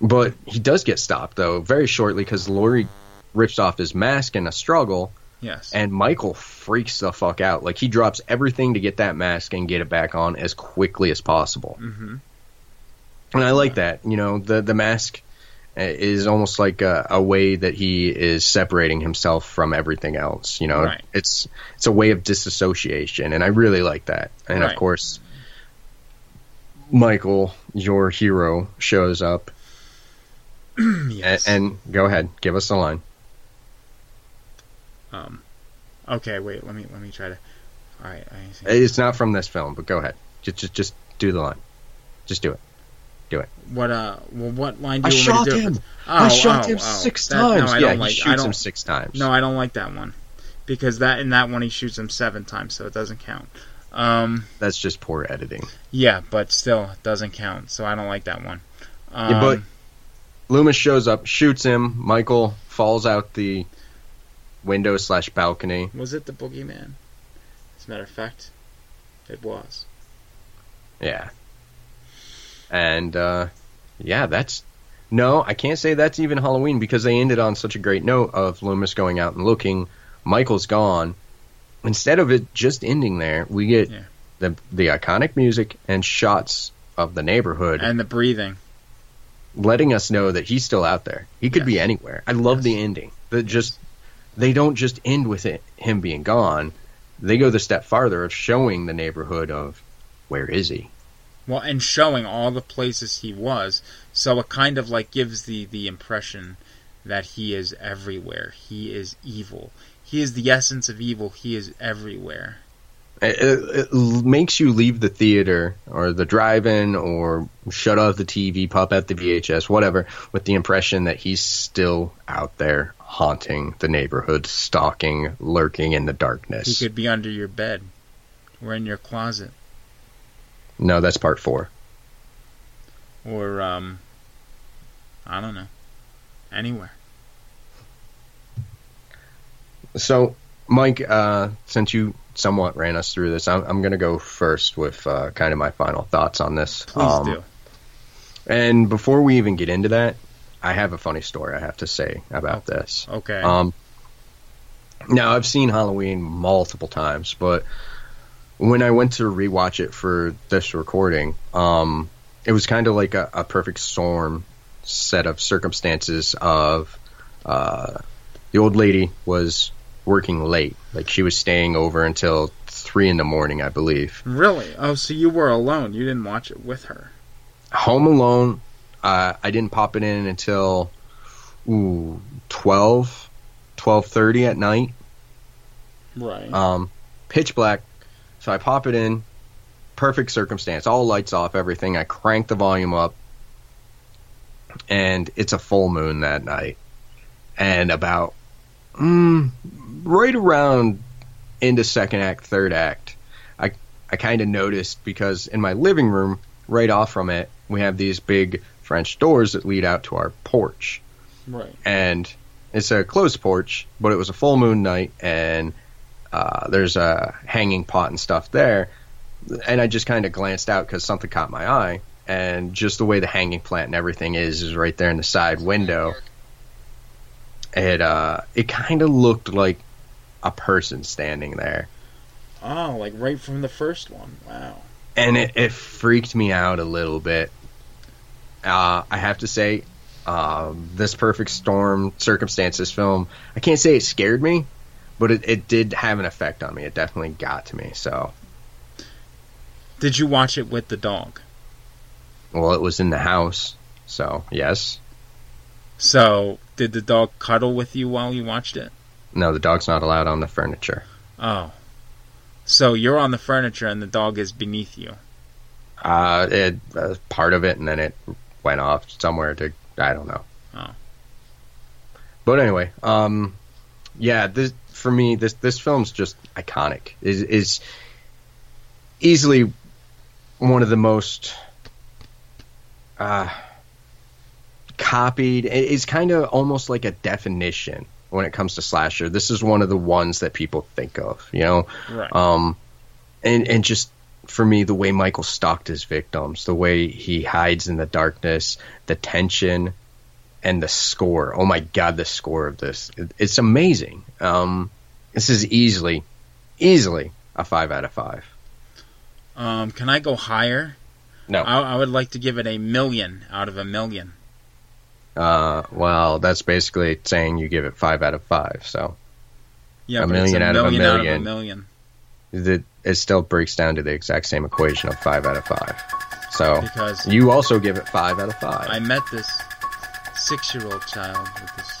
But he does get stopped though very shortly because Laurie rips off his mask in a struggle, Yes. and Michael freaks the fuck out. Like he drops everything to get that mask and get it back on as quickly as possible. hmm And I like that. You know, the the mask uh, is almost like a, a way that he is separating himself from everything else. You know, Right. it's it's a way of disassociation, and I really like that. And Right. of course, Michael, your hero, shows up. <clears throat> yes. And, and go ahead, give us the line. Um. Okay. Wait. Let me. Let me try to. All right. I. It's not from this film, but go ahead. Just just just do the line. Just do it. Do it. What uh? Well, what line do I you want shot me to do? him. Oh, I shot oh, him oh. six That- no, times. I yeah, don't he like. shoots I don't, him six times. No, I don't like that one because that in that one he shoots him seven times, so it doesn't count. Um. that's just poor editing. Yeah, but still it doesn't count, so I don't like that one. Um, Yeah, but Loomis shows up, shoots him. Michael falls out the window slash balcony. was it the boogeyman? As a matter of fact, it was. Yeah. And uh, yeah, that's no, I can't say that's even Halloween because they ended on such a great note of Loomis going out and looking. Michael's gone. Instead of it just ending there, we get Yeah. the the iconic music and shots of the neighborhood, And the breathing. letting us know that he's still out there. He could be anywhere. I love Yes. the ending. That just they don't just end with it him being gone. They go the step farther of showing the neighborhood of where is he? Well, and showing all the places he was, so it kind of like gives the the impression that he is everywhere. He is evil. He is the essence of evil. He is everywhere. It, it, makes you leave the theater or the drive-in or shut off the TV, pop out the VHS, whatever, with the impression that he's still out there haunting the neighborhood, stalking, lurking in the darkness. He could be under your bed or in your closet No, that's part four. or um I don't know. Anywhere. So, Mike, uh, since you somewhat ran us through this, I'm, I'm going to go first with uh, kind of my final thoughts on this. Please Um, do. And before we even get into that, I have a funny story I have to say about this. Okay. Um, now I've seen Halloween multiple times, but when I went to rewatch it for this recording, um, it was kind of like a, a perfect storm set of circumstances. Of uh, the old lady was working late, like she was staying over until three in the morning, I believe. really? Oh, so you were alone. You didn't watch it with her. Home Alone, uh, I didn't pop it in until ooh, 12, 12.30 at night. Right. Um, pitch black. So I pop it in. Perfect circumstance. All lights off, everything. I crank the volume up. And it's a full moon that night. And about mm, right around into second act, third act, I I kind of noticed because in my living room, right off from it, we have these big French doors that lead out to our porch right. and it's a closed porch, but it was a full moon night, and uh, there's a hanging pot and stuff there. And I just kind of glanced out because something caught my eye, and just the way the hanging plant and everything is is right there in the side window. It uh, it kind of looked like a person standing there, Oh, like right from the first one. Wow. and it, it freaked me out a little bit. Uh, I have to say, um, this perfect storm circumstances film. I can't say it scared me, but it, it did have an effect on me. It definitely got to me. So, Did you watch it with the dog? well, it was in the house. So, yes. So, did the dog cuddle with you while you watched it? No, the dog's not allowed on the furniture. Oh. So you're on the furniture and the dog is beneath you. Uh, it uh, part of it, and then it went off somewhere to I don't know. Oh. But anyway, um, yeah, this for me, this this film's just iconic. Is is easily one of the most uh, copied. it- It's kind of almost like a definition when it comes to slasher. This is one of the ones that people think of, you know. Right. Um, and and just for me, the way Michael stalked his victims, the way he hides in the darkness, the tension, and the score. Oh my God, the score of this! It's amazing. Um, this is easily, easily a five out of five. Um, can I go higher? No. I, I would like to give it a million out of a million. Uh, well, that's basically saying you give it five out of five. So Yeah, A million a out of a million out of a million. million. it, still breaks down to the exact same equation of five out of five. So Because you also give it five out of five. I met this six-year-old child with this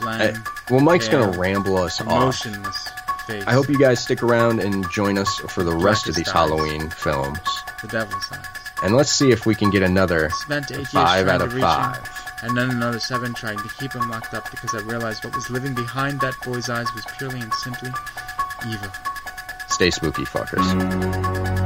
bland, well, Mike's gonna ramble us off. emotionless face. I hope you guys stick around and join us for the rest of these eyes. Halloween films. the devil's eyes. And let's see if we can get another five out of five. And then another seven trying to keep him locked up because I realized what was living behind that boy's eyes was purely and simply evil. Stay spooky, fuckers.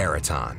Peraton,